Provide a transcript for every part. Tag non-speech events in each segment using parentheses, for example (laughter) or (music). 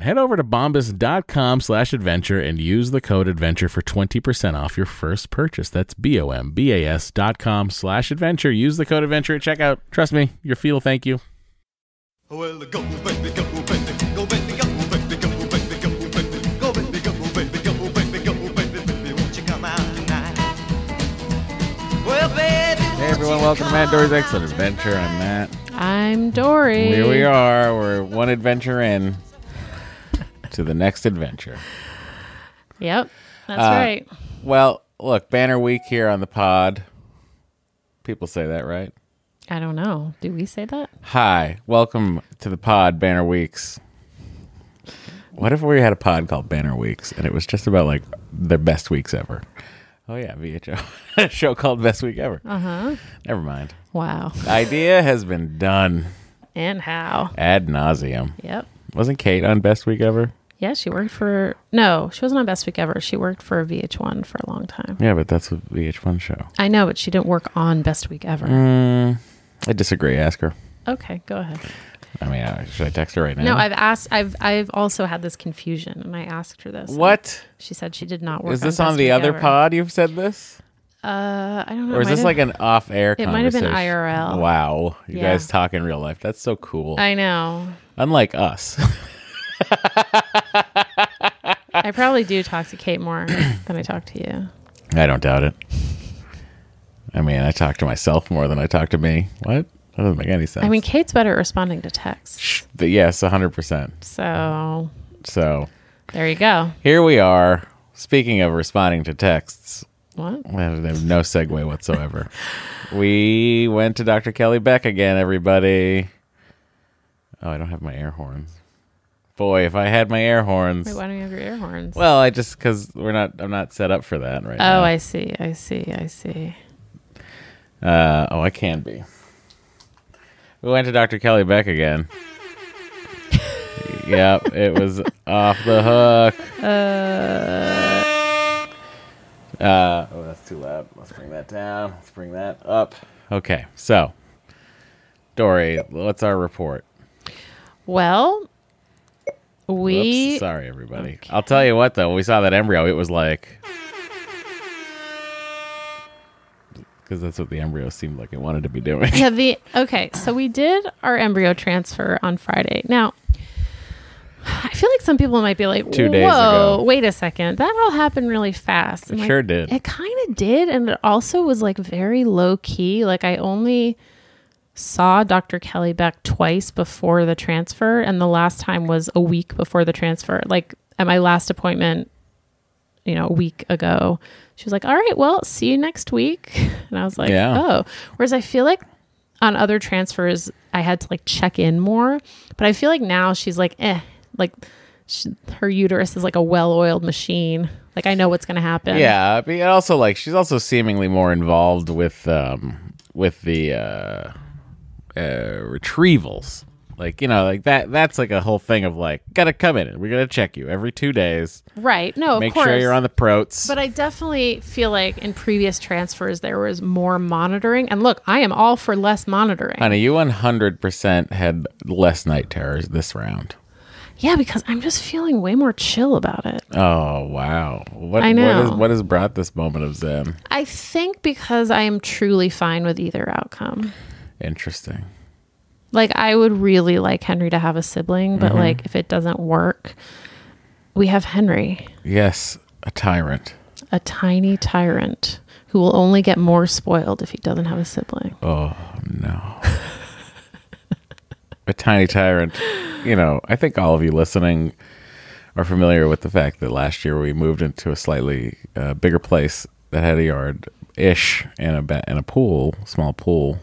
Head over to bombas.com slash adventure and use the code adventure for 20% off your first purchase. That's B-O-M-B-A-S dot com slash adventure. Use the code adventure at checkout. Trust me, your feet will thank you. Well, go, baby, go, baby, go, baby, go, baby, go, baby, go, baby, go, baby, go, baby, go, baby, go, baby, baby, won't you come out tonight? Well, baby, Hey everyone, welcome to Matt Doree's Excellent Adventure. I'm Matt. I'm Doree. Here we are. We're one adventure in to the next adventure. Yep, that's Uh, right. Well, look, banner week here on the pod. People say that, right? I don't know. Do we say that? Hi, welcome to the pod, Banner Weeks. What if we had a pod called Banner Weeks and it was just about like their best weeks ever? Oh yeah, VH1, (laughs) a show called Best Week Ever. Uh huh. Never mind. Wow. Idea has been done And how? ad nauseum. Yep. Wasn't Kate on Best Week Ever? Yeah, she worked for. No, she wasn't on Best Week Ever. She worked for VH1 for a long time. Yeah, but that's a VH1 show. I know, but she didn't work on Best Week Ever. Mm, I disagree. Ask her. Okay, go ahead. I mean, uh, should I text her right now? No, I've asked. I've I've also had this confusion, and I asked her this. What She said she did not work. is this on, on the other Ever. pod? You've said this, Uh, I don't know. or is this like an off-air? It might have been? IRL. Wow, you Yeah. guys talk in real life. That's so cool. I know. Unlike us. (laughs) (laughs) I probably do talk to Kate more than I talk to you. I don't doubt it. I mean, I talk to myself more than I talk to me. What? That doesn't make any sense. I mean, Kate's better at responding to texts. But yes, hundred percent. So So there you go. here we are. Speaking of responding to texts, What? There's no segue whatsoever. (laughs) we went to Dr. Kelly Beck again, everybody. Oh, I don't have my air horns. Boy, if I had my air horns. Wait, why don't you have your air horns? Well, I just because we're not. I'm not set up for that right now. oh, I see. I see. I see. Uh, oh, I can be. We went to Dr. Kelly Beck again. (laughs) yep, it was off the hook. Uh, oh, that's too loud. Let's bring that down. Let's bring that up. Okay, so, Doree, what's our report? Well, We Whoops. Sorry, everybody. I'll tell you what, though. When we saw that embryo, it was like. Because that's what the embryo seemed like it wanted to be doing. Yeah, the (laughs) okay. So we did our embryo transfer on Friday. Now, I feel like some people might be like, Two days "Whoa, ago. wait a second, that all happened really fast." It like, sure did. It kind of did, and it also was like very low key. Like I only saw Dr. Kelly Beck twice before the transfer, and the last time was a week before the transfer. Like at my last appointment, you know, a week ago. She was like, "All right, well, see you next week," (laughs) and I was like, Yeah. "Oh." Whereas I feel like on other transfers, I had to like check in more, but I feel like now she's like, "Eh," like she, her uterus is like a well-oiled machine. Like I know what's gonna happen. Yeah, but also like she's also seemingly more involved with um with the uh, uh retrievals. Like you know, like that. That's like a whole thing of like, gotta come in. We're gonna check you every two days. right. No, of Make course. sure you're on the protes. But I definitely feel like in previous transfers there was more monitoring. And look, I am all for less monitoring. Honey, you 100% had less night terrors this round. Yeah, because I'm just feeling way more chill about it. Oh wow! What I know. is what has brought this moment of zen? I think because I am truly fine with either outcome. Interesting. Like I would really like Henry to have a sibling, but Mm-hmm. like if it doesn't work, we have Henry, Yes, a tyrant. a tiny tyrant who will only get more spoiled if he doesn't have a sibling. Oh no. a tiny tyrant. You know, I think all of you listening are familiar with the fact that last year we moved into a slightly uh, bigger place that had a yard ish and a ba- and a pool, small pool.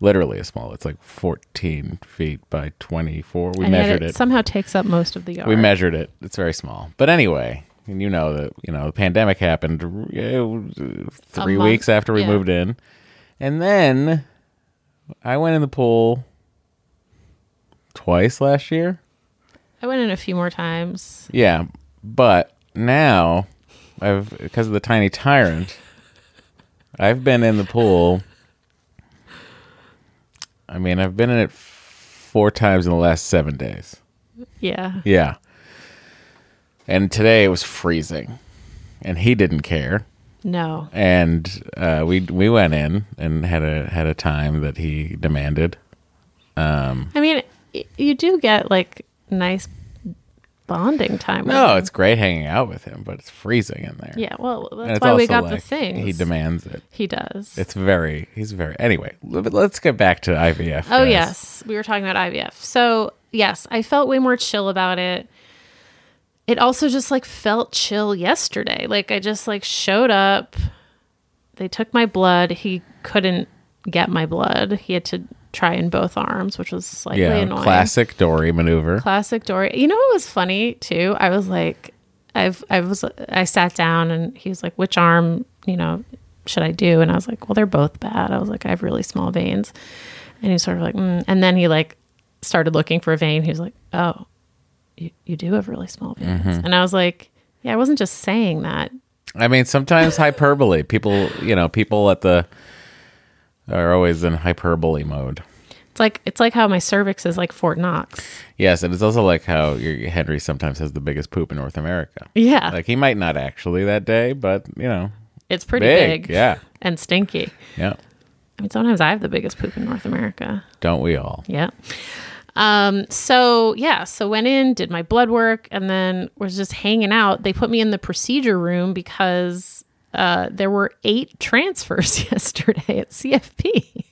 Literally a small. It's like 14 feet by 24. We and measured it, it. somehow takes up most of the yard. We measured it. It's very small. But anyway, and you know that you know the pandemic happened uh, three weeks after we yeah. moved in, and then I went in the pool twice last year. I went in a few more times. Yeah, but now I've because of the tiny tyrant, I've been in the pool. I mean, I've been in it four times in the last seven days. Yeah. Yeah. And today it was freezing, and he didn't care. No. And uh, we we went in and had a had a time that he demanded. Um, I mean, you do get like nice bonding time. no, him. it's great hanging out with him, but it's freezing in there. yeah. Well, that's why we got the like things. He demands it. He does. It's very he's very anyway. Let's get back to IVF. oh guys. yes, we were talking about IVF. So yes, I felt way more chill about it. It also just like felt chill yesterday. Like I just like showed up. They took my blood. He couldn't get my blood. He had to try in both arms, which was slightly Yeah, annoying. classic Doree maneuver. Classic Doree. You know what was funny too? I was like, I've I was I sat down and he was like, which arm, you know, should I do? And I was like, well, they're both bad. I was like, I have really small veins, and he was sort of like, mm. and then he like started looking for a vein. He was like, oh, you you do have really small veins, Mm-hmm. and I was like, yeah, I wasn't just saying that. I mean, sometimes hyperbole. People, you know, people at the are always in hyperbole mode. It's like it's like how my cervix is like Fort Knox. Yes, and it's also like how your Henry sometimes has the biggest poop in North America. Yeah, Like he might not actually that day, but you know, it's pretty big. big, Yeah, and stinky. yeah. I mean, sometimes I have the biggest poop in North America. Don't we all? Yeah. Um, so yeah, so went in, did my blood work, and then was just hanging out. They put me in the procedure room because uh, there were eight transfers (laughs) yesterday at CFP.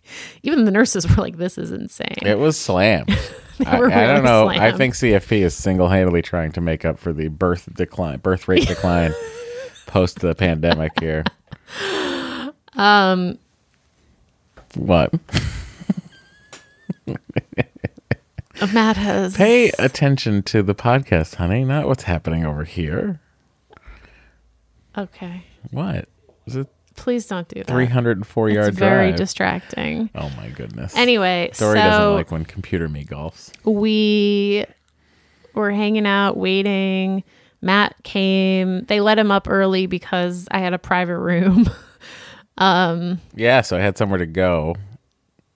Even the nurses were like, "This is insane." It was slammed. (laughs) I, were I don't really know. I think CFP is single handedly trying to make up for the birth decline, birth rate decline (laughs) post the pandemic here. Um, what? Matt has Pay attention to the podcast, honey, not what's happening over here. okay. What? Is it Please don't do that. 304 It's yard very drive? distracting. oh my goodness. Anyway, Doree so doesn't like when computer me golfs. we were hanging out waiting matt came they let him up early because i had a private room (laughs) um, Yeah, so I had somewhere to go,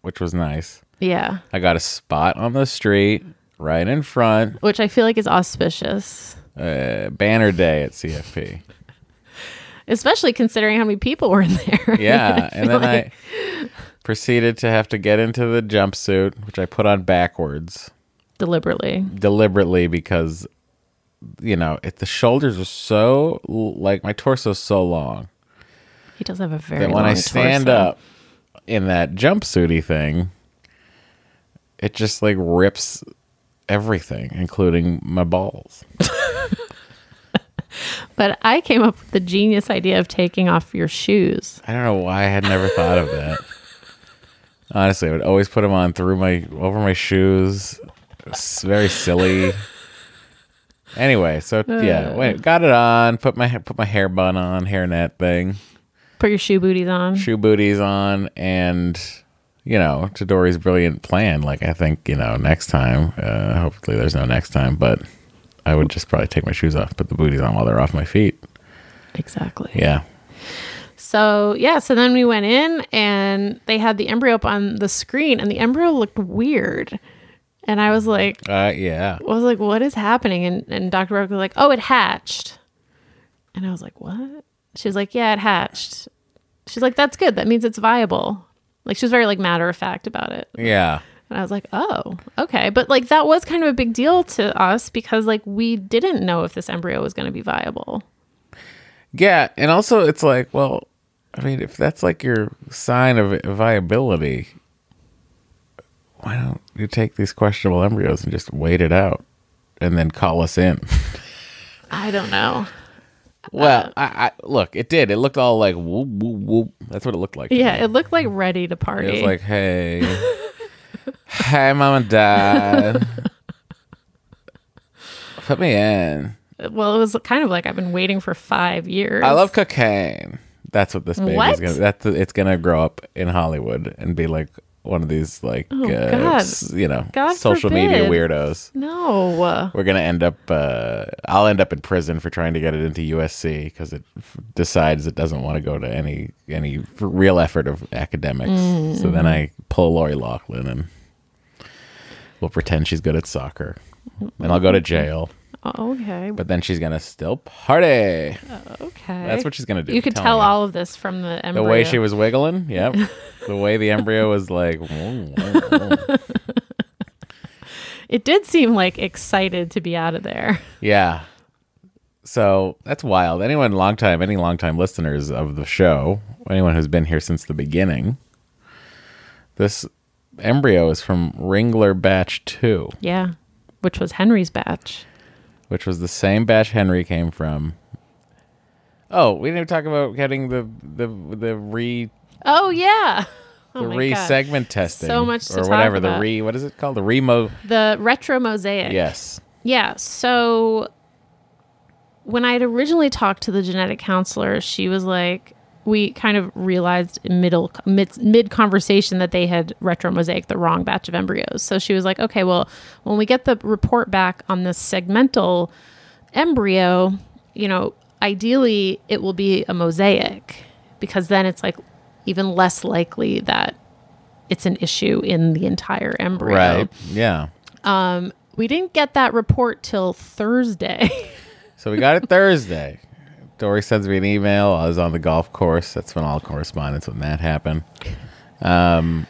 which was nice. yeah I got a spot on the street right in front. which I feel like is auspicious, Uh, banner day at CFP. Especially considering how many people were in there. (laughs) Yeah, and then (laughs) like- I proceeded to have to get into the jumpsuit, which I put on backwards deliberately. deliberately because you know, if the shoulders are so like my torso's so long He does have a very that when I stand torso. up in that jumpsuity thing, it just like rips everything, including my balls. (laughs) But I came up with the genius idea of taking off your shoes. I don't know why I had never thought of that. Honestly, I would always put them on through my over my shoes. It's very silly. Anyway, so yeah, wait, got it on. Put my put my hair bun on, hairnet thing, Put your shoe booties on. shoe booties on, and you know, to Doree's brilliant plan. Like I think you know, next time. Uh, hopefully, there's no next time, but I would just probably take my shoes off, put the booties on while they're off my feet. Exactly. Yeah, So yeah, so then we went in and they had the embryo up on the screen and the embryo looked weird. And I was like, uh, yeah. I was like, what is happening? And and Dr. Rock was like, oh, it hatched. And I was like, what? She was like, yeah, it hatched. She's like, that's good. That means it's viable. Like she was very like matter of fact about it. Yeah. And I was like, oh, okay. But like that was kind of a big deal to us because like we didn't know if this embryo was going to be viable. Yeah, and also it's like, well, I mean, if that's like your sign of viability, why don't you take these questionable embryos and just wait it out and then call us in? (laughs) I don't know. well, uh, I, I look, it did. It looked all like whoop whoop whoop. That's what it looked like. Yeah, me. it looked like ready to party. it was like, hey, (laughs) hey, mom and dad, put me in. well, it was kind of like I've been waiting for five years. I love cocaine. That's what this baby's What? gonna. That's it's gonna grow up in Hollywood and be like one of these like Oh, uh, God. s- you know God social media forbid. weirdos. no. We're gonna end up. Uh, I'll end up in prison for trying to get it into USC because it f- decides it doesn't want to go to any any f- real effort of academics. Mm. So then I pull Lori Laughlin and we'll pretend she's good at soccer, and I'll go to jail. Oh, okay. But then she's gonna still party. okay. That's what she's gonna do. You could Tell me. all of this from the The way she was wiggling, yep. (laughs) the way the embryo was like, "Whoa, whoa, whoa." (laughs) It did seem like excited to be out of there. yeah. So that's wild. Anyone long time, any long time listeners of the show, anyone who's been here since the beginning, this embryo is from Ringler Batch Two, Yeah. Which was Henry's batch. which was the same batch Henry came from. Oh, we didn't even talk about getting the the the re Oh yeah. (laughs) Oh the my re God. segment testing So much to or whatever the re what is it called the remo The retro mosaic. yes Yeah. So when I had originally talked to the genetic counselor, she was like, we kind of realized in middle mid, mid conversation that they had retro mosaic the wrong batch of embryos. So she was like, okay, well, when we get the report back on this segmental embryo, you know, ideally it will be a mosaic because then it's like even less likely that it's an issue in the entire embryo. right yeah um, We didn't get that report till Thursday. (laughs) So we got it Thursday. Doree sends me an email. I was on the golf course. That's when all correspondence when that happened. Um,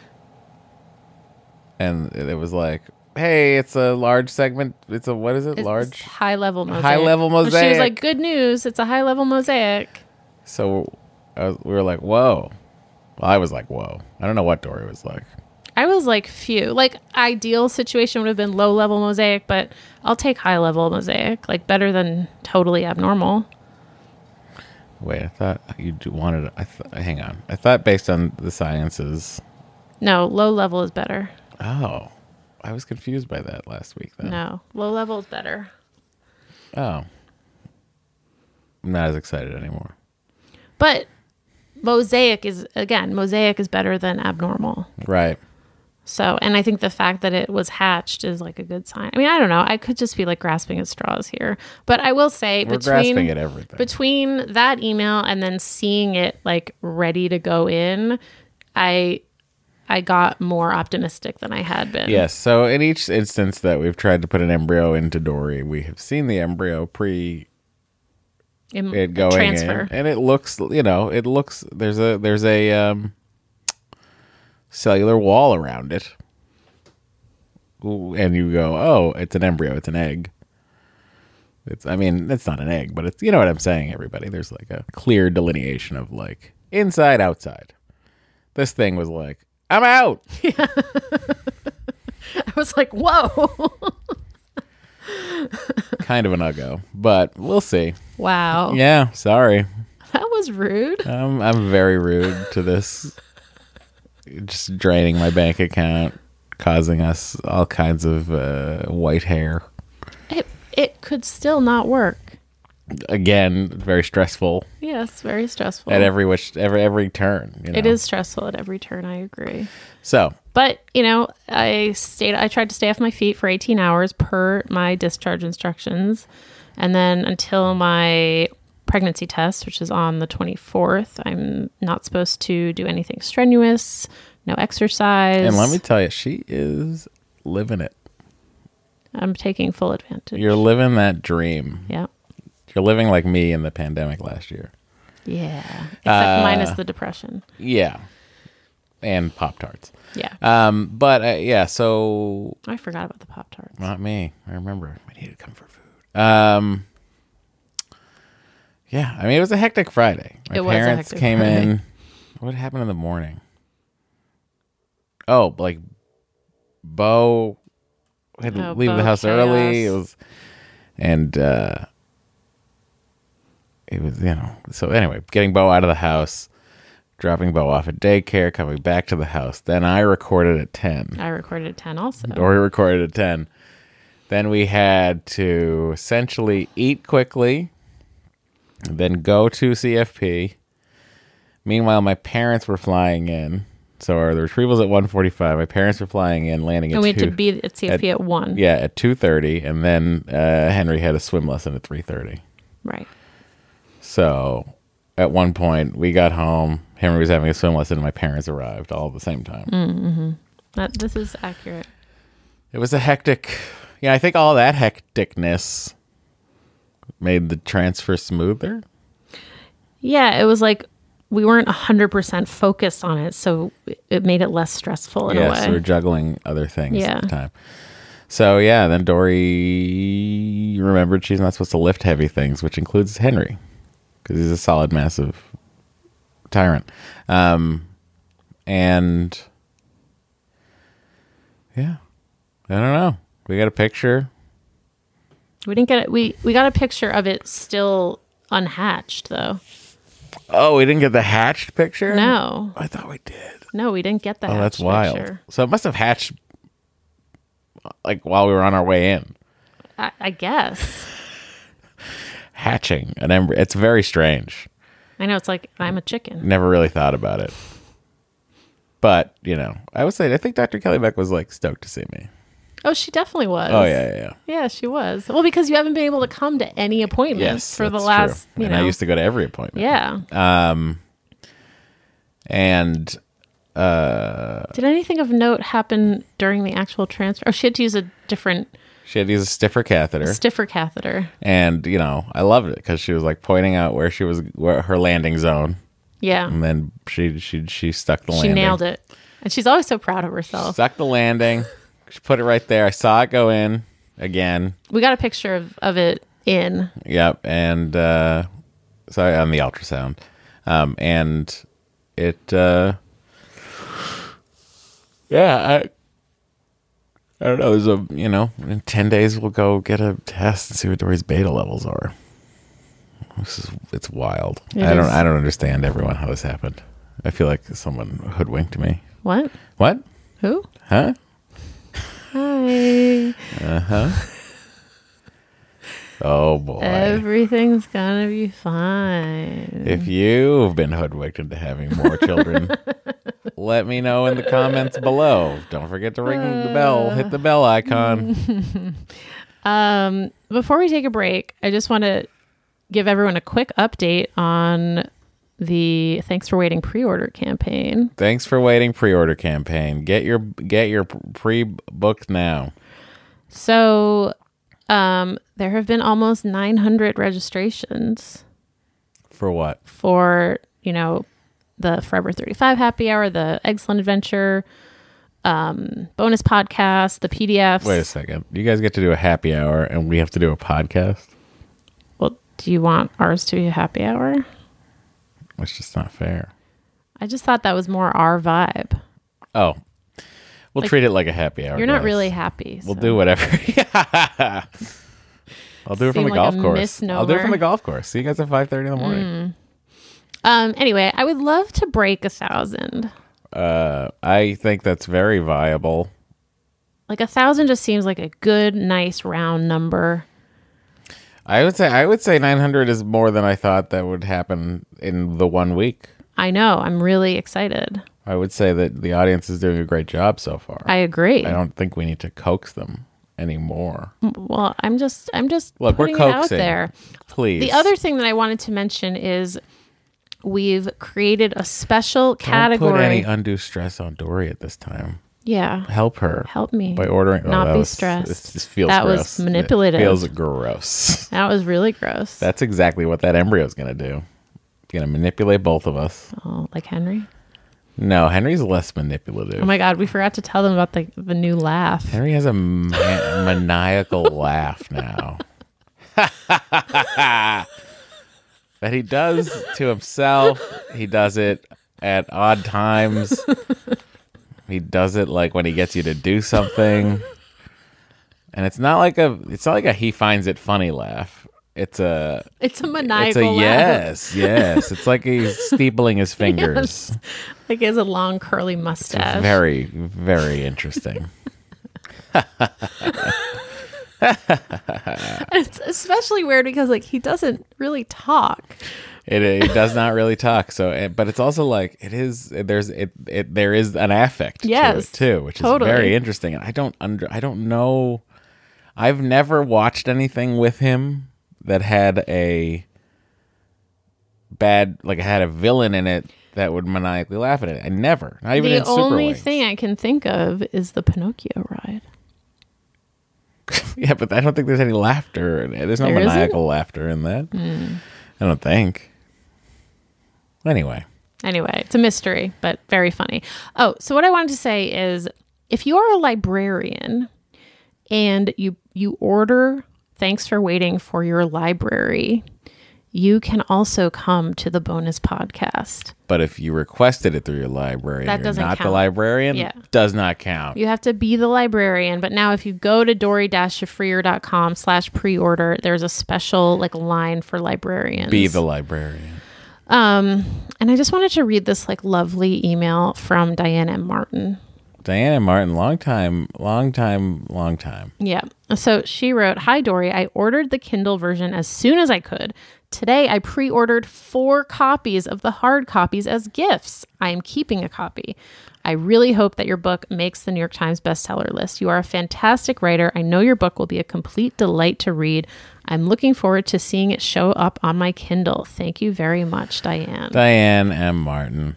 and it was like, "Hey, it's a large segment. It's a what is it? It's large." high level mosaic. High level mosaic." She was like, "Good news! It's a high level mosaic." So I was, we were like, "Whoa!" Well, I was like, "Whoa!" I don't know what Doree was like. I was like, "Phew!" Like ideal situation would have been low level mosaic, but I'll take high level mosaic. Like better than totally abnormal. Wait, I thought you wanted. I th- hang on. I thought based on the sciences. No, low level is better. Oh, I was confused by that last week. Then. No, low level is better. Oh. I'm not as excited anymore. But mosaic is again, mosaic is better than abnormal. Right. So, and I think the fact that it was hatched is like a good sign. I mean, I don't know. I could just be like grasping at straws here, but I will say We're between grasping at everything. between that email and then seeing it like ready to go in, I I got more optimistic than I had been. Yes. So in each instance that we've tried to put an embryo into Doree, we have seen the embryo pre In- it going transfer. in, and it looks, you know, it looks there's a there's a um, cellular wall around it, and you go, oh, it's an embryo, it's an egg. It's, I mean, it's not an egg, but it's, you know what I'm saying, everybody. There's like a clear delineation of like inside, outside. This thing was like, I'm out. (laughs) I was like, whoa. (laughs) kind of an uggo, but we'll see. wow. Yeah, sorry. That was rude. I'm I'm very rude to this. Just draining my bank account, causing us all kinds of uh, white hair. It, it could still not work. Again, very stressful Yes, very stressful. at every which every every turn. You know? It is stressful at every turn. I agree. So But you know, I stayed. I tried to stay off my feet for 18 hours per my discharge instructions, and then until my pregnancy test, which is on the 24th, I'm not supposed to do anything strenuous, no exercise. and let me tell you, she is living it. I'm taking full advantage. You're living that dream. yeah. You're living like me in the pandemic last year. Yeah. Except Uh, minus the depression. Yeah, and Pop Tarts. Yeah. Um, but uh, yeah, so I forgot about the Pop Tarts. Not me. I remember. I needed comfort food. Um. Yeah, I mean it was a hectic Friday. My It parents came Friday. in. (laughs) What happened in the morning? Oh, like Bo had to Oh, leave the Bo house early. It was, and uh, it was you know. So anyway, getting Bo out of the house, dropping Bo off at daycare, coming back to the house. Then I recorded at ten. I recorded at 10 also. Doree recorded at 10. Then we had to essentially eat quickly, then go to CFP. Meanwhile, my parents were flying in. So our, the retrievals at 145. My parents were flying in, landing at and we had 2. to be at CFP at, 1. yeah, at 2.30. And then uh, Henry had a swim lesson at 3.30. Right. So at one point, we got home. Henry was having a swim lesson, and my parents arrived all at the same time. That, this is accurate. It was a hectic. Yeah, I think all that hecticness made the transfer smoother. Yeah, it was like we weren't 100% focused on it, so it made it less stressful in yes, a we were way. juggling other things Yeah. at the time. So yeah, then Doree remembered she's not supposed to lift heavy things, which includes Henry, because he's a solid, massive tyrant. Um, and yeah, I don't know. We got a picture. We didn't get it. We, we got a picture of it still unhatched, though. Oh, we didn't get the hatched picture. No, I thought we did. no, we didn't get that. Oh, that's wild. So it must have hatched like while we were on our way in. I, I guess. (laughs) Hatching an embryo. It's very strange. I know it's like I'm a chicken. Never really thought about it. But, you know, I would say I think Dr. Kelly Beck was like stoked to see me. Oh, she definitely was. Oh yeah, yeah, yeah. Yeah, she was. Well, because you haven't been able to come to any appointments Yes. for the that's last, true. you and know. I used to go to every appointment. yeah. Um and uh Did anything of note happen during the actual transfer? Oh, she had to use a different, she had to use a stiffer catheter. stiffer catheter. and, you know, I loved it because she was like pointing out where she was where her landing zone. Yeah. And then she she she stuck the landing. She landing. nailed it. And she's always so proud of herself. Stuck the landing. She put it right there. I saw it go in again. We got a picture of, of it in. Yep. And uh sorry on the ultrasound. Um and it uh Yeah, I I don't know. There's a you know, in ten days we'll go get a test and see what Doree's beta levels are. This is it's wild. It I don't is. I don't understand everyone how this happened. I feel like someone hoodwinked me. What? What? Who? Huh? Hi. Uh huh. Oh boy. Everything's gonna be fine. If you've been hoodwinked into having more children, (laughs) let me know in the comments below. Don't forget to ring the bell, hit the bell icon. (laughs) Um, before we take a break, I just want to give everyone a quick update on the Thanks for Waiting pre order campaign. Thanks for waiting. Pre-order campaign. Get your get your pre-booked now. So um, there have been almost 900 registrations For what? for, you know, the Forever 35 happy hour, the Excellent Adventure, um, bonus podcast, the PDFs. Wait a second. You guys get to do a happy hour, and we have to do a podcast. Well, do you want ours to be a happy hour? It's just not fair. I just thought that was more our vibe. Oh, we'll Like, treat it like a happy hour. You're not guys. really happy. We'll so- do whatever. (laughs) I'll do it from the like golf a course. I'll do it from misnomer. the golf course. See you guys at five thirty in the morning. Um. Anyway, I would love to break a thousand. Uh, I think that's very viable. Like a thousand just seems like a good, nice round number. I would say I would say nine hundred is more than I thought that would happen in the one week. I know. I'm really excited. I would say that the audience is doing a great job so far. I agree. I don't think we need to coax them anymore. well, I'm just, I'm just Look, we're putting it out there. Please. The other thing that I wanted to mention is we've created a special Don't category. put any undue stress on Doree at this time. Yeah. Help her. Help me. by ordering. oh, Not that be was- stressed. This, feels That was gross. It manipulative. feels gross. (laughs) That was really gross. That's exactly what that embryo is going to do. Going to manipulate both of us. oh, like Henry. No, Henry's less manipulative. Oh my God, we forgot to tell them about the the new laugh. Henry has a ma- (laughs) maniacal laugh now. (laughs) that he does to himself. He does it at odd times. He does it like when he gets you to do something. And it's not like a it's not like a he finds it funny laugh. It's a It's a it's maniacal a laugh. yes, yes. It's like he's (laughs) steepling his fingers. Like he has a long curly It's mustache. very, very interesting. (laughs) (laughs) It's especially weird because like he doesn't really talk. It, it does not really talk. So, it, but it's also like it is. There's it. it there is an affect Yes, to it too, which totally. is very interesting. And I don't under. I don't know. I've never watched anything with him that had a bad, like had a villain in it that would maniacally laugh at it. I never. Not even the in Super only Wings. thing I can think of is the Pinocchio ride. (laughs) Yeah, but I don't think there's any laughter. In it. There's no There isn't? Maniacal laughter in that. Hmm. I don't think. Anyway. Anyway, it's a mystery, but very funny. Oh, so what I wanted to say is if you are a librarian and you you order thanks for waiting for your library, you can also come to the bonus podcast. But if you requested it through your library That you're doesn't not the librarian, Yeah. does not count. You have to be the librarian, but now if you go to doreeshafrir.com slash pre-order, there's a special like line for librarians. Be the librarian. Um, and I just wanted to read this like lovely email from Diana M. Martin. Diana Martin, long time, long time, long time. Yeah. So she wrote, Hi, Doree. I ordered the Kindle version as soon as I could. Today, I pre ordered four copies of the hard copies as gifts. I am keeping a copy. I really hope that your book makes the New York Times bestseller list. You are a fantastic writer. I know your book will be a complete delight to read. I'm looking forward to seeing it show up on my Kindle. Thank you very much, Diane. Diane M. Martin,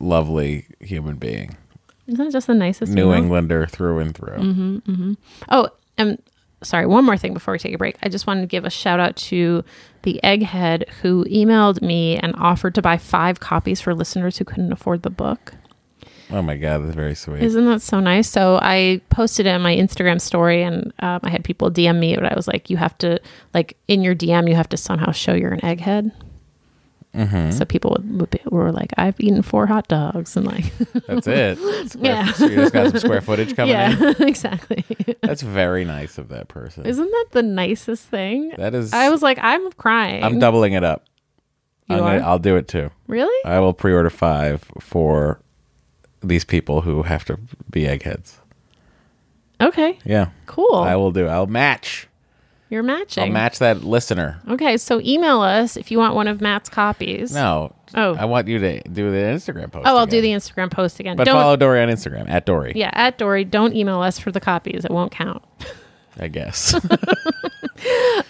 lovely human being, Isn't that just the nicest New email? Englander through and through. Mm-hmm. Oh, and sorry, one more thing before we take a break. I just wanted to give a shout out to the Egghead who emailed me and offered to buy five copies for listeners who couldn't afford the book. Oh my God, that's very sweet. Isn't that so nice? So I posted it in my Instagram story, and um, I had people DM me, but I was like, "You have to like in your DM, you have to somehow show you're an egghead." Mm-hmm. So people would, would be, were like, "I've eaten four hot dogs," and like, That's it. (laughs) Square, Yeah. (laughs) so you just got some square footage coming in. yeah, (laughs) exactly. That's very nice of that person. Isn't that the nicest thing? that is. I was like, I'm crying. I'm doubling it up. You I'm gonna- are? I'll do it too. Really? I will pre-order five for these people who have to be eggheads. Okay. Yeah, Cool. I will do. I'll match. You're matching. I'll match that listener. Okay, so email us if you want one of Matt's copies. No. Oh. I want you to do the Instagram post. Oh, I'll do the Instagram post again. But don't follow Doree on Instagram at Doree. Yeah, at Doree, don't email us for the copies. It won't count. (laughs) I guess. (laughs) (laughs)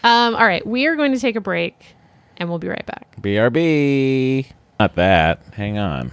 Um, all right, we are going to take a break. and we'll be right back. BRB. Not that. Hang on.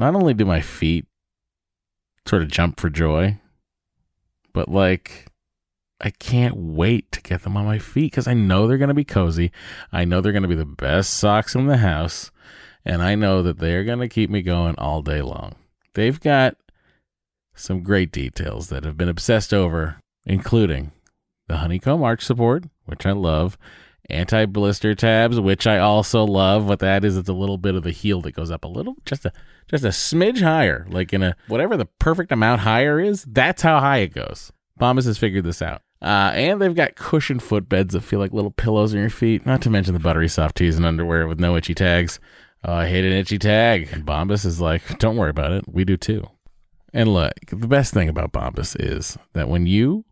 not only do my feet sort of jump for joy, but like I can't wait to get them on my feet because I know they're going to be cozy. I know they're going to be the best socks in the house, and I know that they're going to keep me going all day long. They've got some great details that have been obsessed over, including the honeycomb arch support, which I love, anti blister tabs, which I also love. What that is, it's a little bit of the heel that goes up a little, just a just a smidge higher, like in a whatever the perfect amount higher is. That's how high it goes. Bombas has figured this out. Uh, and they've got cushioned footbeds that feel like little pillows on your feet. Not to mention the buttery soft tees and underwear with no itchy tags. Oh, I hate an itchy tag. And Bombas is like, don't worry about it. We do too. And look, the best thing about Bombas is that when you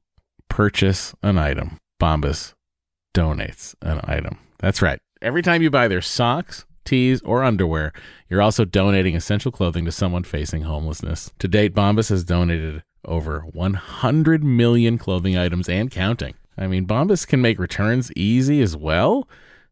purchase an item, Bombas donates an item. That's right. Every time you buy their socks, tees, or underwear, you're also donating essential clothing to someone facing homelessness. To date, Bombas has donated over 100 million clothing items and counting. I mean, Bombas can make returns easy as well.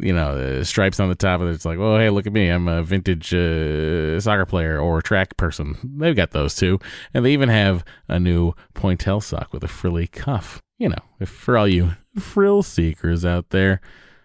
you know, stripes on the top of it. It's like, well, hey, look at me. I'm a vintage uh, soccer player or track person. They've got those too. And they even have a new pointelle sock with a frilly cuff. You know, if for all you frill seekers out there,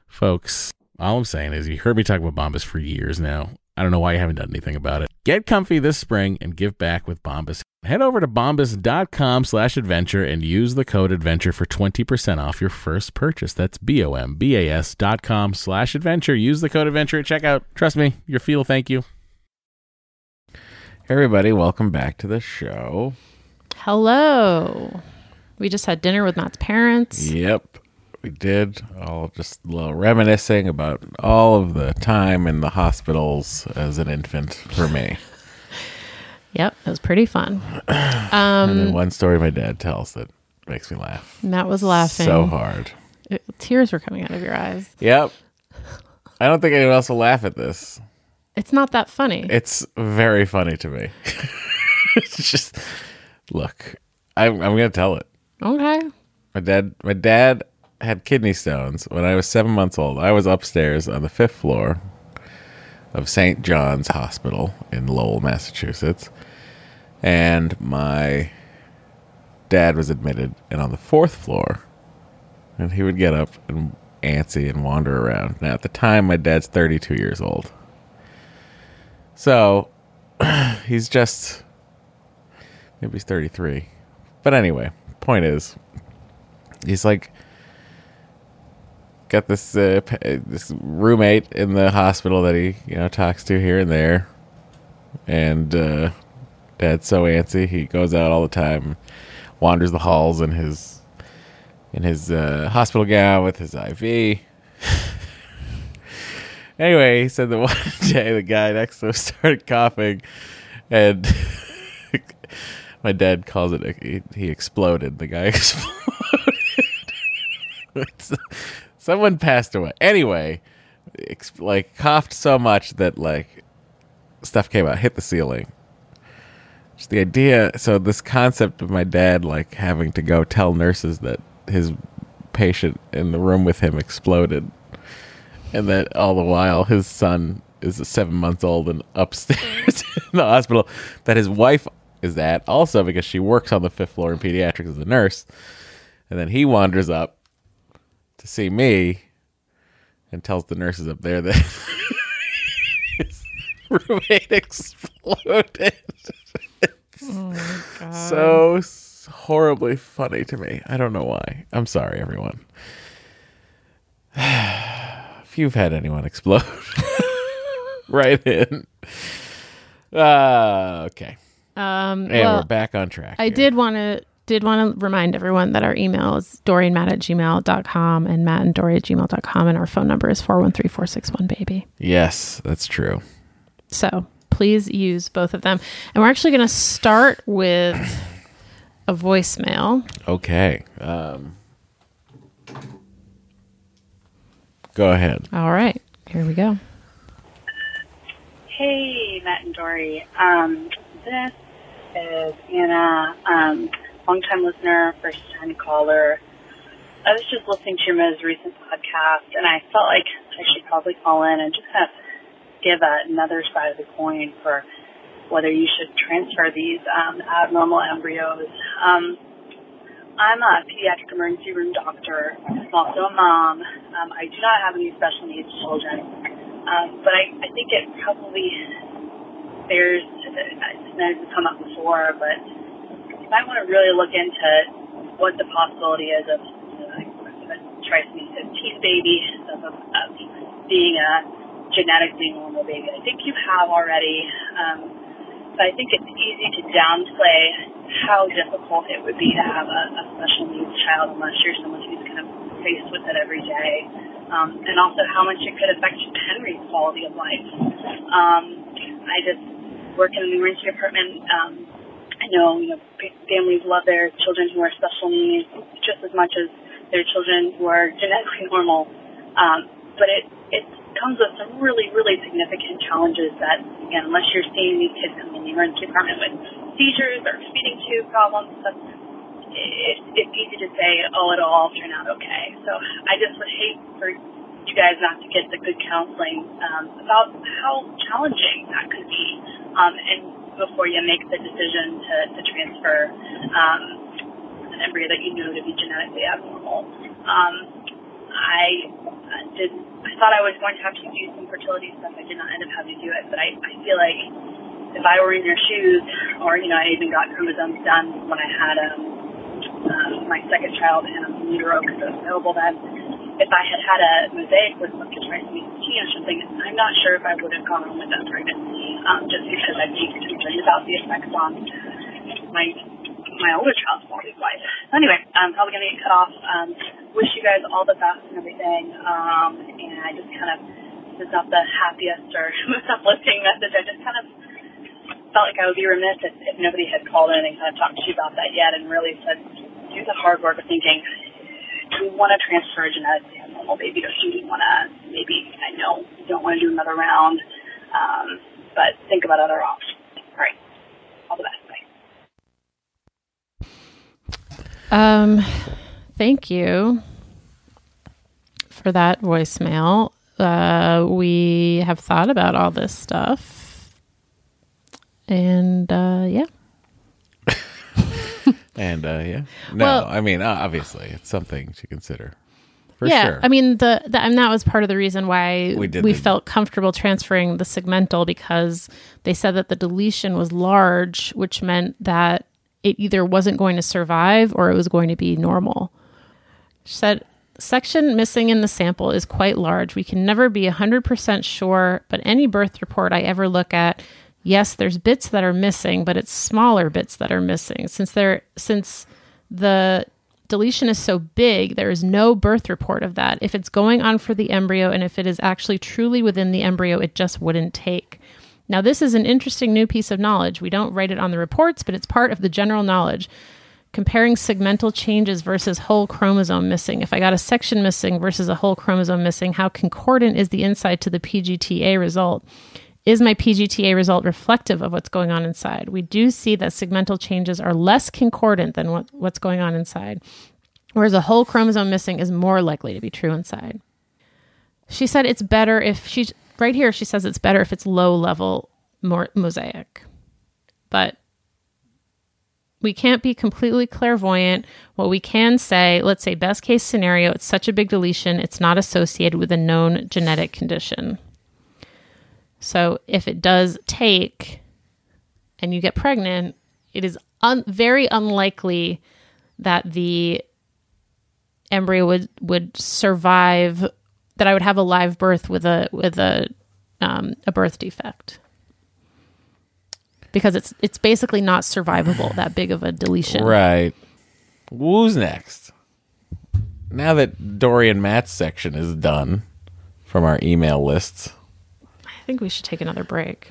folks, all I'm saying is you heard me talk about Bombas for years now. I don't know why you haven't done anything about it. Get comfy this spring and give back with Bombas. Head over to bombas.com slash adventure and use the code adventure for 20% off your first purchase. That's B-O-M-B-A-S dot com slash adventure. Use the code adventure at checkout. Trust me, your feel thank you. Hey everybody, welcome back to the show. Hello. We just had dinner with Matt's parents. Yep, we did. All just a little reminiscing about all of the time in the hospitals as an infant for me. (laughs) Yep, it was pretty fun. (clears throat) and Um, then one story my dad tells that makes me laugh Matt was laughing. so hard. It- tears were coming out of your eyes. Yep. I don't think anyone else will laugh at this. It's not that funny. It's very funny to me. (laughs) it's just look, I'm I'm gonna tell it. okay. My dad my dad had kidney stones when I was seven months old. I was upstairs on the fifth floor of St. John's Hospital in Lowell, Massachusetts. And my dad was admitted and on the fourth floor and he would get up and antsy and wander around. Now at the time my dad's thirty two years old. So (clears throat) he's just maybe he's 33. But anyway, point is he's like got this uh, this roommate in the hospital that he, you know, talks to here and there. And uh dad's so antsy, he goes out all the time, wanders the halls in his in his uh, hospital gown with his IV. (laughs) Anyway, he said that (laughs) one day the guy next to him started coughing, and (laughs) my dad calls it he, he exploded. The guy exploded. It's- someone passed away. Anyway, ex- like coughed so much that like stuff came out, hit the ceiling. Just the idea. So this concept of my dad like having to go tell nurses that his patient in the room with him exploded, and that all the while his son is seven months old and upstairs (laughs) in the hospital. That his wife is at also because she works on the fifth floor in pediatrics as a nurse, and then he wanders up to see me and tells the nurses up there that (laughs) his roommate exploded. so horribly funny to me. I don't know why. I'm sorry, everyone. (sighs) if you've had anyone explode, (laughs) right in. Uh, okay. Um, And well, we're back on track. I here. did want to did want to remind everyone that our email is dorianmatt at gmail.com and matt and doree at gmail.com and our phone number is 413-461 baby. Yes, that's true. So please use both of them. And we're actually going to start with a voicemail. Okay. Um, go ahead. All right, here we go. Hey, Matt and Doree. Um, this is Anna, um, longtime listener, first time caller. I was just listening to your most recent podcast, and I felt like I should probably call in and just kind of give a, another side of the coin for whether you should transfer these um, abnormal embryos. Um, I'm a pediatric emergency room doctor. I'm also a mom. Um, I do not have any special needs children. Um, but I, I think it probably bears, I know it's come up before, but might want to really look into what the possibility is of, uh, a trisomy 15 baby, of, of, of being a genetically normal baby. I think you have already, um, but I think it's easy to downplay how difficult it would be to have a, a special needs child unless you're someone who's kind of faced with it every day um, and also how much it could affect Henry's quality of life. Um, I just work in the emergency department. Um, I know, you know, families love their children who are special needs just as much as their children who are genetically (laughs) normal. Um, but it it comes with some really, really significant challenges that, again, unless you're seeing these kids come in the emergency department with seizures or feeding tube problems, that's it, it's easy to say, oh, it'll all turn out okay. So I just would hate for you guys not to get the good counseling um, about how challenging that could be, um, and before you make the decision to, to transfer um, an embryo that you know to be genetically abnormal. Um, I uh, did. I thought I was going to have to do some fertility stuff. I did not end up having to do it, but I, I feel like if I were in your shoes, or you know, I even got chromosomes done when I had um, um, my second child and in utero because it was available then. If I had had a mosaic with like a trisomy 15 or something, I'm not sure if I would have gone on with that pregnancy, um, just because I'd be concerned about the effects on my my older child's quality of life. Anyway, I'm probably gonna get cut off. Um, wish you guys all the best and everything. Um, and I just kind of this is not the happiest or (laughs) most uplifting message. I just kind of felt like I would be remiss if, if nobody had called in and kind of talked to you about that yet and really said, do the hard work of thinking, do you want to transfer a genetically abnormal baby or do you want to maybe, I know you don't want to do another round, um, but think about other options. All right. All the best. Bye. Um, thank you for that voicemail. Uh, we have thought about all this stuff, and uh, yeah, And uh, yeah, no, Well- I mean, obviously, it's something to consider for yeah. sure. I mean, the, the and that was part of the reason why We we, the- felt comfortable transferring the segmental because they said that the deletion was large, which meant that it either wasn't going to survive or it was going to be normal. She said, section missing in the sample is quite large. We can never be 100% sure, but any birth report I ever look at, yes, there's bits that are missing, but it's smaller bits that are missing. Since there since the deletion is so big, there is no birth report of that. If it's going on for the embryo and if it is actually truly within the embryo, it just wouldn't take. Now, this is an interesting new piece of knowledge. We don't write it on the reports, but it's part of the general knowledge. comparing segmental changes versus whole chromosome missing. If I got a section missing versus a whole chromosome missing, how concordant is the insight to the PGTA result? Is my PGTA result reflective of what's going on inside? We do see that segmental changes are less concordant than what, what's going on inside, whereas a whole chromosome missing is more likely to be true inside. She said it's better if she's right here. She says it's better if it's low level more mosaic, but we can't be completely clairvoyant. What we can say, let's say best case scenario, it's such a big deletion, it's not associated with a known genetic condition. So if it does take and you get pregnant, it is un- very unlikely that the embryo would would survive that I would have a live birth with a with a um, a birth defect because it's it's basically not survivable that big of a deletion. Right. Who's next? Now that Doree and Matt's section is done from our email lists think we should take another break.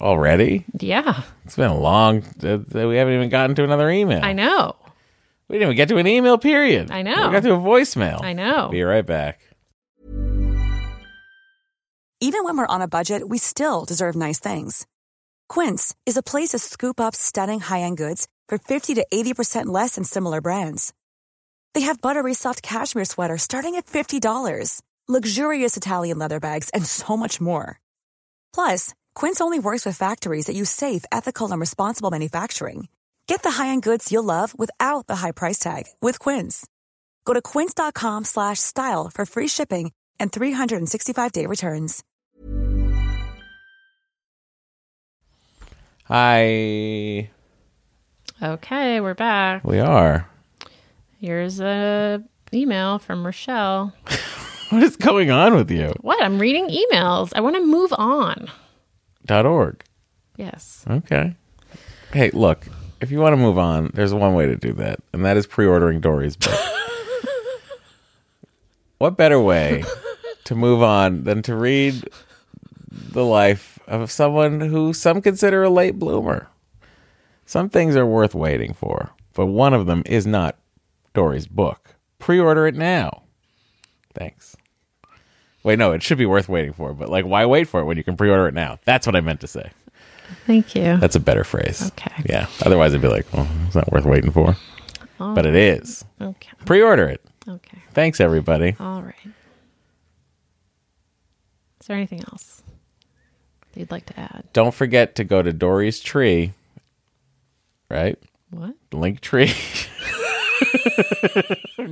already, Yeah, it's been a long. Uh, we haven't even gotten to another email. I know. We didn't even get to an email. Period. I know. We got to a voicemail. I know. Be right back. Even when we're on a budget, we still deserve nice things. Quince is a place to scoop up stunning high-end goods for 50 to 80% less than similar brands. They have buttery soft cashmere sweaters starting at $50, luxurious Italian leather bags, and so much more. Plus, Quince only works with factories that use safe, ethical, and responsible manufacturing. Get the high-end goods you'll love without the high price tag with Quince. Go to quince.com slash style for free shipping and 365-day returns. Hi. Okay, we're back. We are. Here's a email from Rochelle. (laughs) (laughs) What is going on with you? What? I'm reading emails. I want to move on. Dot org. Yes. Okay. Hey, look. If you want to move on, there's one way to do that, and that is pre-ordering Doree's book. (laughs) what better way to move on than to read the life of someone who some consider a late bloomer? Some things are worth waiting for, but one of them is not Doree's book. Pre-order it now. Thanks. Wait, no, it should be worth waiting for, but like, why wait for it when you can pre-order it now? That's what I meant to say. Thank you. That's a better phrase. Okay. Yeah. Otherwise, I'd be like, well, it's not worth waiting for. But it is. Okay. Pre-order it. Okay. Thanks, everybody. All right. Is there anything else that you'd like to add? Don't forget to go to Doree's Tree. Right? What? Link Tree. (laughs)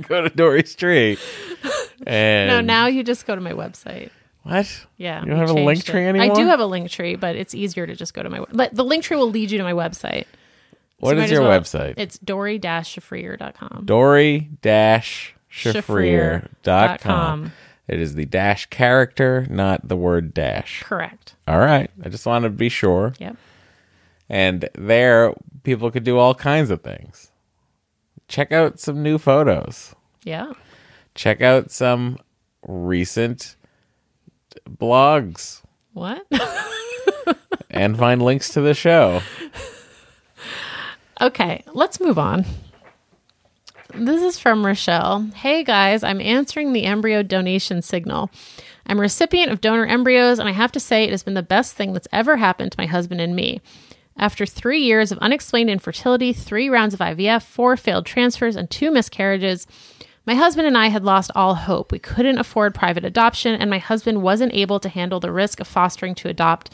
go to Doree's Tree. And No, now you just go to my website. what? Yeah. You don't have a link it. tree I do have a link tree, but it's easier to just go to my. But the link tree will lead you to my website. What you is your well- website? It's. Doree dash Shafrir dot com. com. It is the dash character, not the word dash. Correct. All right. I just wanted to be sure. Yep. And there, people could do all kinds of things. Check out some new photos. Yeah. Check out some recent blogs What? (laughs) and find links to the show. Okay, let's move on. This is from Rochelle. Hey guys, I'm answering the embryo donation signal. I'm a recipient of donor embryos, and I have to say it has been the best thing that's ever happened to my husband and me. After three years of unexplained infertility, three rounds of IVF, four failed transfers, and two miscarriages, my husband and I had lost all hope. We couldn't afford private adoption, and my husband wasn't able to handle the risk of fostering to adopt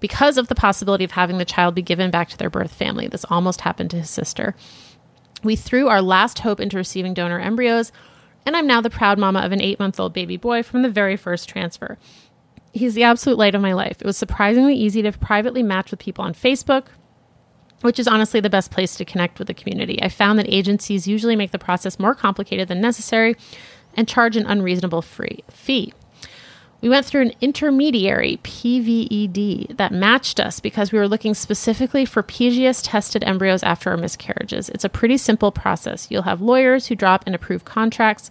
because of the possibility of having the child be given back to their birth family. This almost happened to his sister. We threw our last hope into receiving donor embryos, and I'm now the proud mama of an eight month old baby boy from the very first transfer. He's the absolute light of my life. It was surprisingly easy to privately match with people on Facebook, which is honestly the best place to connect with the community. I found that agencies usually make the process more complicated than necessary and charge an unreasonable free fee. We went through an intermediary PVED that matched us because we were looking specifically for PGS tested embryos after our miscarriages. It's a pretty simple process. You'll have lawyers who drop and approve contracts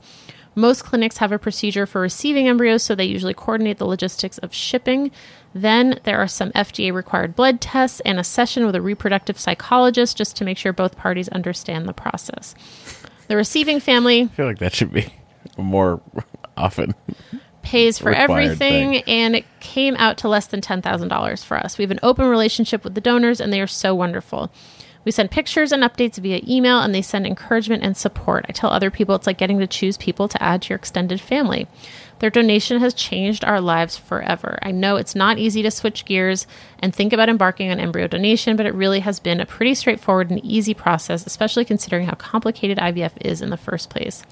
Most clinics have a procedure for receiving embryos, so they usually coordinate the logistics of shipping. Then there are some FDA required blood tests and a session with a reproductive psychologist just to make sure both parties understand the process. The receiving family I feel like that should be more often. pays for everything thing. and it came out to less than $10,000 for us. We have an open relationship with the donors and they are so wonderful. We send pictures and updates via email and they send encouragement and support. I tell other people it's like getting to choose people to add to your extended family. Their donation has changed our lives forever. I know it's not easy to switch gears and think about embarking on embryo donation, but it really has been a pretty straightforward and easy process, especially considering how complicated IVF is in the first place.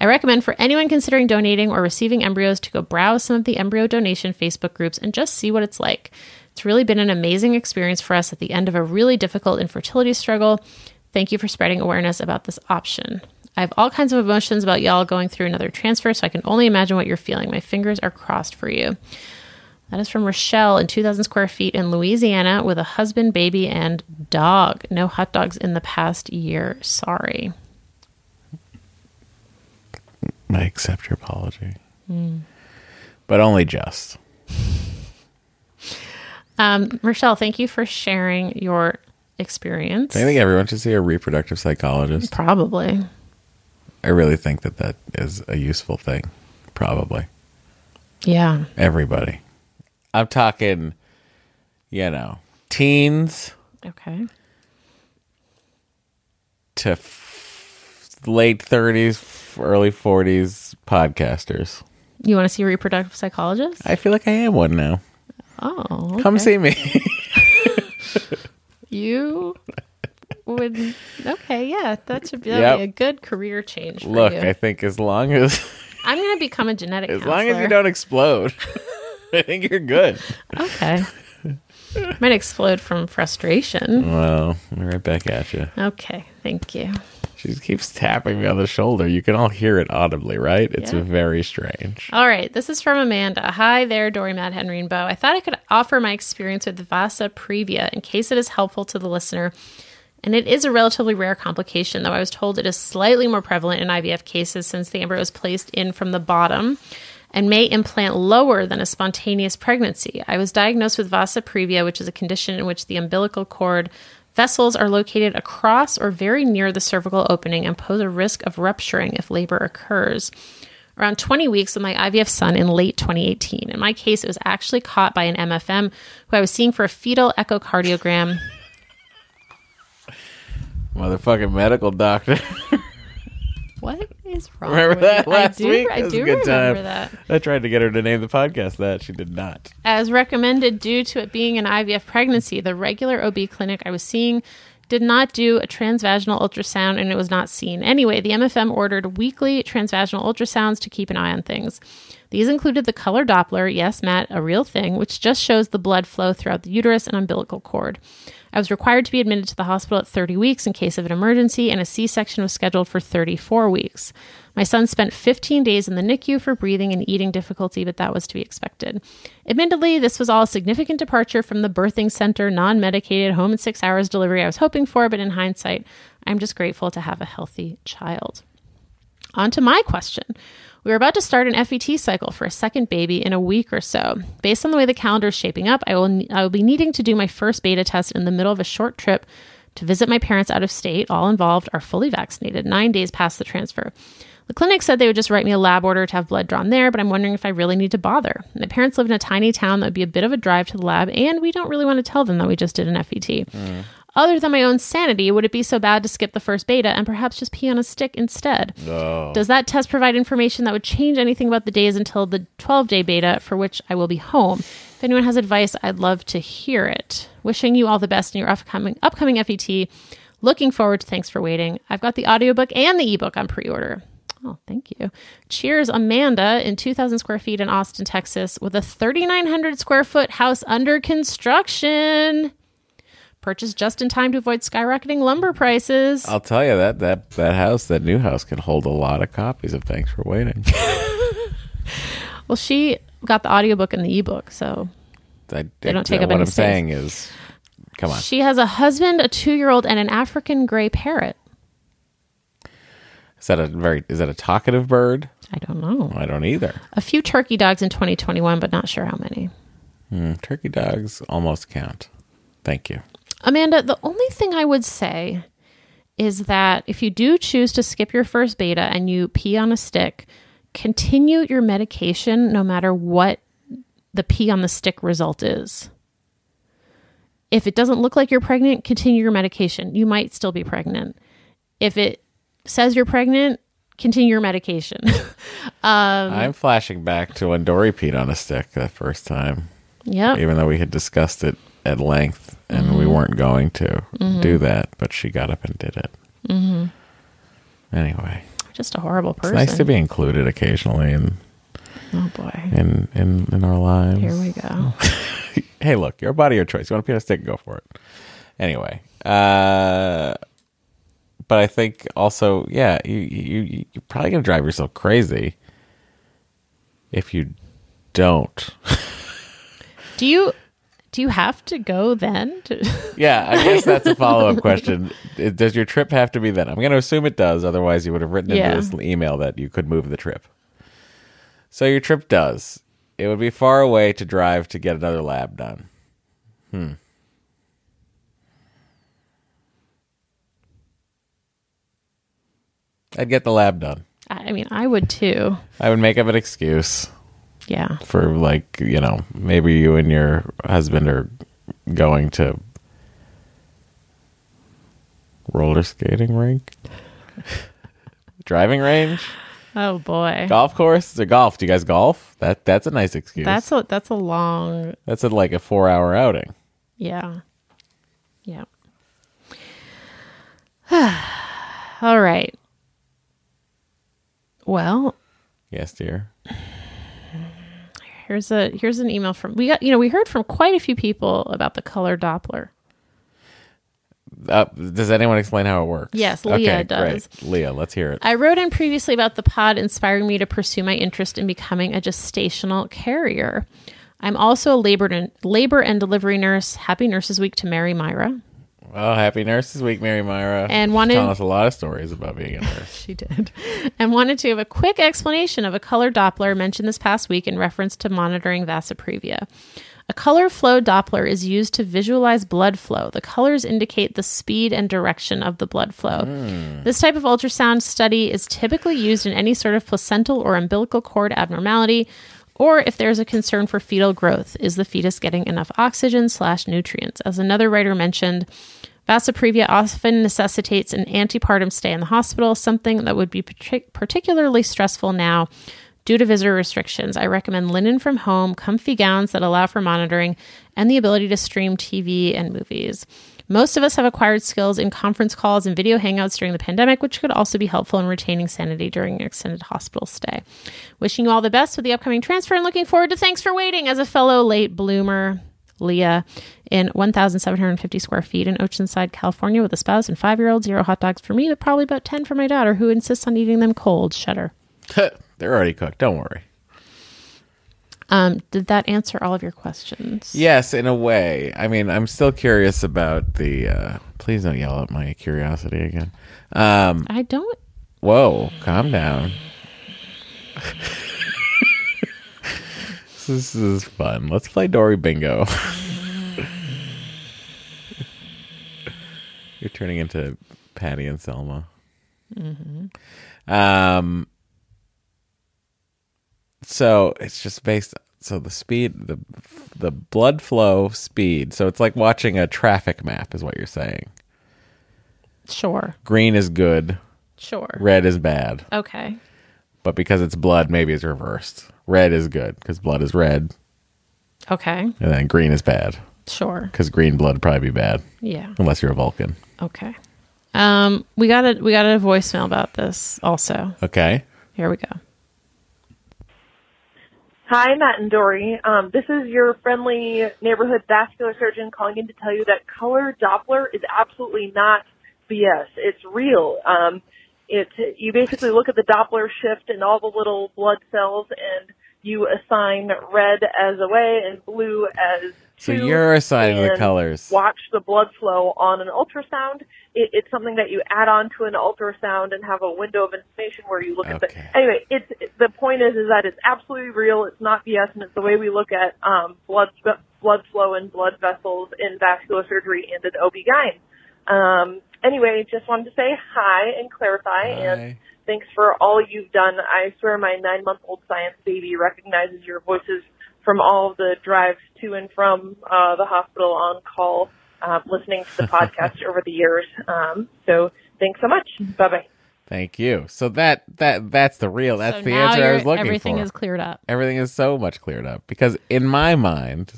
I recommend for anyone considering donating or receiving embryos to go browse some of the embryo donation Facebook groups and just see what it's like. It's really been an amazing experience for us at the end of a really difficult infertility struggle. Thank you for spreading awareness about this option. I have all kinds of emotions about y'all going through another transfer, so I can only imagine what you're feeling. My fingers are crossed for you. That is from Rochelle in 2,000 square feet in Louisiana with a husband, baby, and dog. No hot dogs in the past year. Sorry. I accept your apology. But only just. Um, Rochelle, thank you for sharing your experience. I think everyone should see a reproductive psychologist. Probably. I really think that that is a useful thing. Probably. Yeah. Everybody. I'm talking, you know, teens Okay. to f- late 30s, early 40s podcasters. You want to see a reproductive psychologist? I feel like I am one now. Oh, Come see me. (laughs) You would. Okay, yeah, that should be, Yep. be a good career change for Look, you. I think as long as (laughs) I'm going to become a genetic as long as you don't explode, (laughs) I think you're good. Okay. Might explode from frustration. Well, I'm right back at you. Okay, thank you. She keeps tapping me on the shoulder. You can all hear it audibly, right? It's Yeah. very strange. All right, this is from Amanda. Hi there, Doree, Matt, Henry, and Bo. I thought I could offer my experience with Vasa previa in case it is helpful to the listener. And it is a relatively rare complication, though I was told it is slightly more prevalent in IVF cases since the embryo is placed in from the bottom and may implant lower than a spontaneous pregnancy. I was diagnosed with Vasa previa, which is a condition in which the umbilical cord vessels are located across or very near the cervical opening and pose a risk of rupturing if labor occurs around 20 weeks with my IVF son in late 2018. In my case, it was actually caught by an MFM who I was seeing for a fetal echocardiogram. Motherfucking medical doctor. (laughs) What is wrong? Remember with that last I do, week? I do remember time. that. I tried to get her to name the podcast that. She did not. As recommended due to it being an IVF pregnancy, the regular OB clinic I was seeing did not do a transvaginal ultrasound and it was not seen. Anyway, the MFM ordered weekly transvaginal ultrasounds to keep an eye on things. These included the color Doppler, yes, Matt, a real thing, which just shows the blood flow throughout the uterus and umbilical cord. I was required to be admitted to the hospital at 30 weeks in case of an emergency, and a C section was scheduled for 34 weeks. My son spent 15 days in the NICU for breathing and eating difficulty, but that was to be expected. Admittedly, this was all a significant departure from the birthing center, non medicated, home in six hours delivery I was hoping for, but in hindsight, I'm just grateful to have a healthy child. On to my question. We are about to start an FET cycle for a second baby in a week or so. Based on the way the calendar is shaping up, I will I will be needing to do my first beta test in the middle of a short trip to visit my parents out of state. All involved are fully vaccinated, nine days past the transfer. The clinic said they would just write me a lab order to have blood drawn there, but I'm wondering if I really need to bother. My parents live in a tiny town that would be a bit of a drive to the lab, and we don't really want to tell them that we just did an FET. Mm. Other than my own sanity, would it be so bad to skip the first beta and perhaps just pee on a stick instead? Does that test provide information that would change anything about the days until the 12 day beta for which I will be home? If anyone has advice, I'd love to hear it. Wishing you all the best in your upcoming upcoming FET. Looking forward to thanks for waiting. I've got the audiobook and the ebook on pre-order. Oh, thank you. Cheers, Amanda, in 2,000 square feet in Austin, Texas, with a 3,900 square foot house under construction. Purchased just in time to avoid skyrocketing lumber prices. I'll tell you that that that house, that new house, can hold a lot of copies of Thanks for Waiting. (laughs) Well, she got the audiobook and the ebook, so I, They don't take up What any I'm space. saying is, come on. she has a husband, a two year old, and an African gray parrot. Is that a very? Is that a talkative bird? I don't know. I don't either. A few turkey dogs in 2021, but not sure how many. Mm, turkey dogs almost count. Thank you. Amanda, the only thing I would say is that if you do choose to skip your first beta and you pee on a stick, continue your medication no matter what the pee on the stick result is. If it doesn't look like you're pregnant, continue your medication. You might still be pregnant. If it says you're pregnant, continue your medication. (laughs) Um, I'm flashing back to when Doree peed on a stick that first time, yep. even though we had discussed it at length and we weren't going to do that, but she got up and did it. Mm-hmm. Anyway, Just a horrible person. it's nice to be included occasionally in oh boy. in in, in our lives. Here we go. (laughs) hey, look, your body, your choice. You want to on a stick? Go for it. Anyway, uh, but I think also, yeah, you you you're probably gonna drive yourself crazy if you don't. Do you do you have to go then? To, (laughs) yeah, I guess that's a follow up question. Does your trip have to be then? I'm going to assume it does. Otherwise, you would have written into Yeah. this email that you could move the trip. So your trip does. It would be far away to drive to get another lab done. Hmm. I'd get the lab done. I I mean, I would too. I would make up an excuse Yeah. for like, you know, maybe you and your husband are going to roller skating rink, (laughs) driving range, Oh boy. golf course. Or golf? Do you guys golf? That that's a nice excuse. That's a that's a long that's a, like a four hour outing. yeah. Yeah. (sighs) All right. Well, Yes, dear. Here's a here's an email from we got you know we heard from quite a few people about the color Doppler. Uh, does anyone explain how it works? Yes, Leah does. Great. Leah, let's hear it. I wrote in previously about the pod inspiring me to pursue my interest in becoming a gestational carrier. I'm also a labor and, labor and delivery nurse. Happy Nurses Week to Mary Myra. Oh, happy Nurses Week, Mary Myra. And wanted- telling us a lot of stories about being a (laughs) nurse. She did. And wanted to have a quick explanation of a color Doppler mentioned this past week in reference to monitoring Vasa previa. A color flow Doppler is used to visualize blood flow. The colors indicate the speed and direction of the blood flow. Hmm. This type of ultrasound study is typically used in any sort of placental or umbilical cord abnormality, or if there's a concern for fetal growth. Is the fetus getting enough oxygen slash nutrients? As another writer mentioned, Vasa previa often necessitates an antepartum stay in the hospital, something that would be partic- particularly stressful now due to visitor restrictions. I recommend linen from home, comfy gowns that allow for monitoring, and the ability to stream TV and movies. Most of us have acquired skills in conference calls and video hangouts during the pandemic, which could also be helpful in retaining sanity during an extended hospital stay. Wishing you all the best with the upcoming transfer and looking forward to thanks for waiting as a fellow late bloomer. Leah in 1,750 square feet in Oceanside, California, with a spouse and five year old. Zero hot dogs for me, but probably about 10 for my daughter, who insists on eating them cold. Shudder. They're already cooked. Don't worry. Um, did that answer all of your questions? Yes, in a way. I mean, I'm still curious about the. Uh, please don't yell at my curiosity again. Um, I don't. whoa, calm down. (laughs) this is fun. Let's play Doree Bingo. (laughs) You're turning into Patty and Selma. Um. So it's just based. So the speed, the the blood flow speed. So it's like watching a traffic map, is what you're saying. Sure. Green is good, Sure. red is bad. Okay. But because it's blood, maybe it's reversed. Red is good because blood is red, Okay. and then green is bad Sure. because green blood would probably be bad Yeah. unless you're a Vulcan. Okay. Um, we got a we got a voicemail about this also. Okay. Here we go. Hi, Matt and Doree. Um, this is your friendly neighborhood vascular surgeon calling in to tell you that color Doppler is absolutely not BS. It's real. Um, it you basically look at the Doppler shift and all the little blood cells, and you assign red as away and blue as So you're assigning the colors. Watch the blood flow on an ultrasound. It, it's something that you add on to an ultrasound and have a window of information where you look at the. Anyway, it's it, the point is, is that it's absolutely real. It's not BS, and it's the way we look at um, blood blood flow and blood vessels in vascular surgery and in OB-GYN. Um, anyway, just wanted to say hi and clarify, and thanks for all you've done. I swear my nine-month-old science baby recognizes your voices from all of the drives to and from uh, the hospital on call, uh, listening to the (laughs) podcast over the years. Um, so thanks so much. Bye bye. Thank you. So that that that's the real. That's So the answer I was looking everything for. Everything is cleared up. Everything is so much cleared up because in my mind.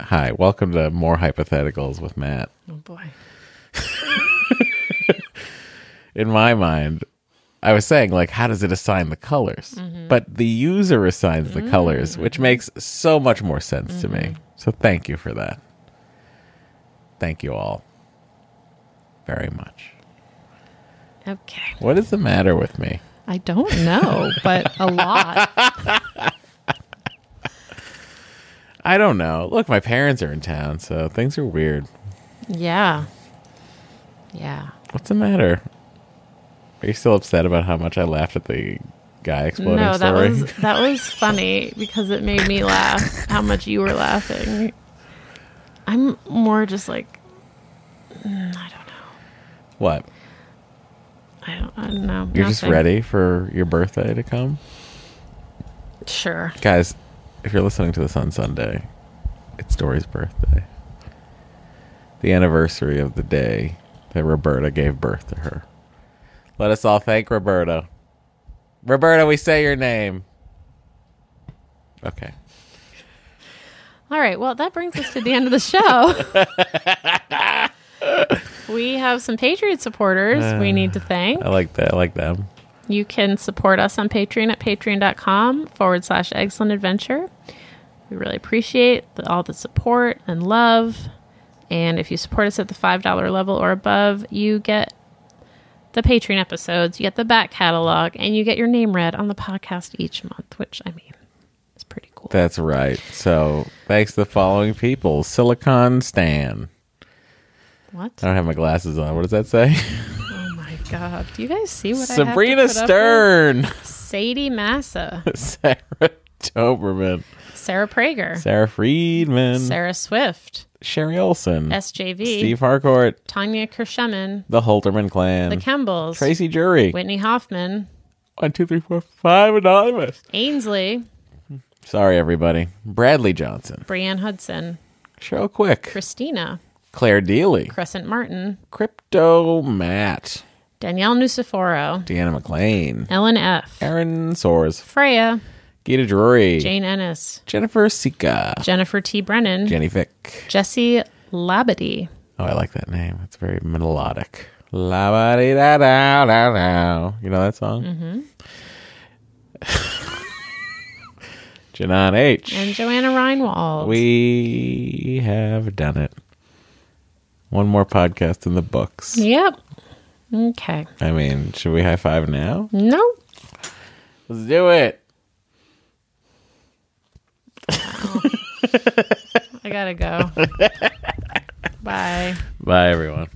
Hi, welcome to more hypotheticals with Matt. Oh boy. (laughs) in my mind, I was saying like, how does it assign the colors? Mm-hmm. But the user assigns the colors, mm. which makes so much more sense to me. Mm-hmm. So thank you for that. Thank you all very much. Okay. What is the matter with me? I don't know, but a lot. (laughs) I don't know. Look, my parents are in town, so things are weird. Yeah. Yeah. What's the matter? Are you still upset about how much I laughed at the guy exploding no, that story? was that was (laughs) funny because it made me laugh how much you were laughing. I'm more just like mm, I don't know. what? I don't, I don't know. You're just Nothing. ready for your birthday to come? Sure. Guys, if you're listening to this on Sunday, it's Doree's birthday. The anniversary of the day that Roberta gave birth to her. Let us all thank Roberto. Roberto, we say your name. Okay. All right. Well, that brings us to the end of the show. (laughs) we have some Patreon supporters we need to thank. I like that. I like them. You can support us on Patreon at patreon.com forward slash excellent adventure. We really appreciate the, all the support and love. And if you support us at the $5 level or above, you get the Patreon episodes, you get the back catalog, and you get your name read on the podcast each month, which I mean, is pretty cool. That's right. So thanks to the following people Silicon Stan. what? I don't have my glasses on. What does that say? (laughs) Oh my God. Do you guys see what Sabrina I have to put up Stern. with? Sadie Massa, (laughs) Sarah Doberman. Sarah Prager, Sarah Friedman. Sarah Swift, Sherry Olson. SJV, Steve Harcourt. Tanya Kershemin, The Holterman clan. The Kembles, Tracy Jury. Whitney Hoffman, One, two, three, four, five anonymous. Ainsley, Sorry, everybody. Bradley Johnson. Brianne Hudson, Cheryl Quick. Christina, Claire Deely. Crescent Martin, Crypto Matt. Danielle Nuciforo, Deanna McLean. Ellen F., Aaron Soares. Freya, Gita Drury. Jane Ennis, Jennifer Sika. Jennifer T. Brennan, Jenny Fick. Jesse Labadie, Oh, I like that name. It's very melodic. La da da da da. You know that song? Mm-hmm. (laughs) Janan H. and Joanna Reinwald. We have done it. One more podcast in the books. Yep. Okay. I mean, should we high five now? No. Let's do it. (laughs) I gotta go. (laughs) Bye. Bye, everyone.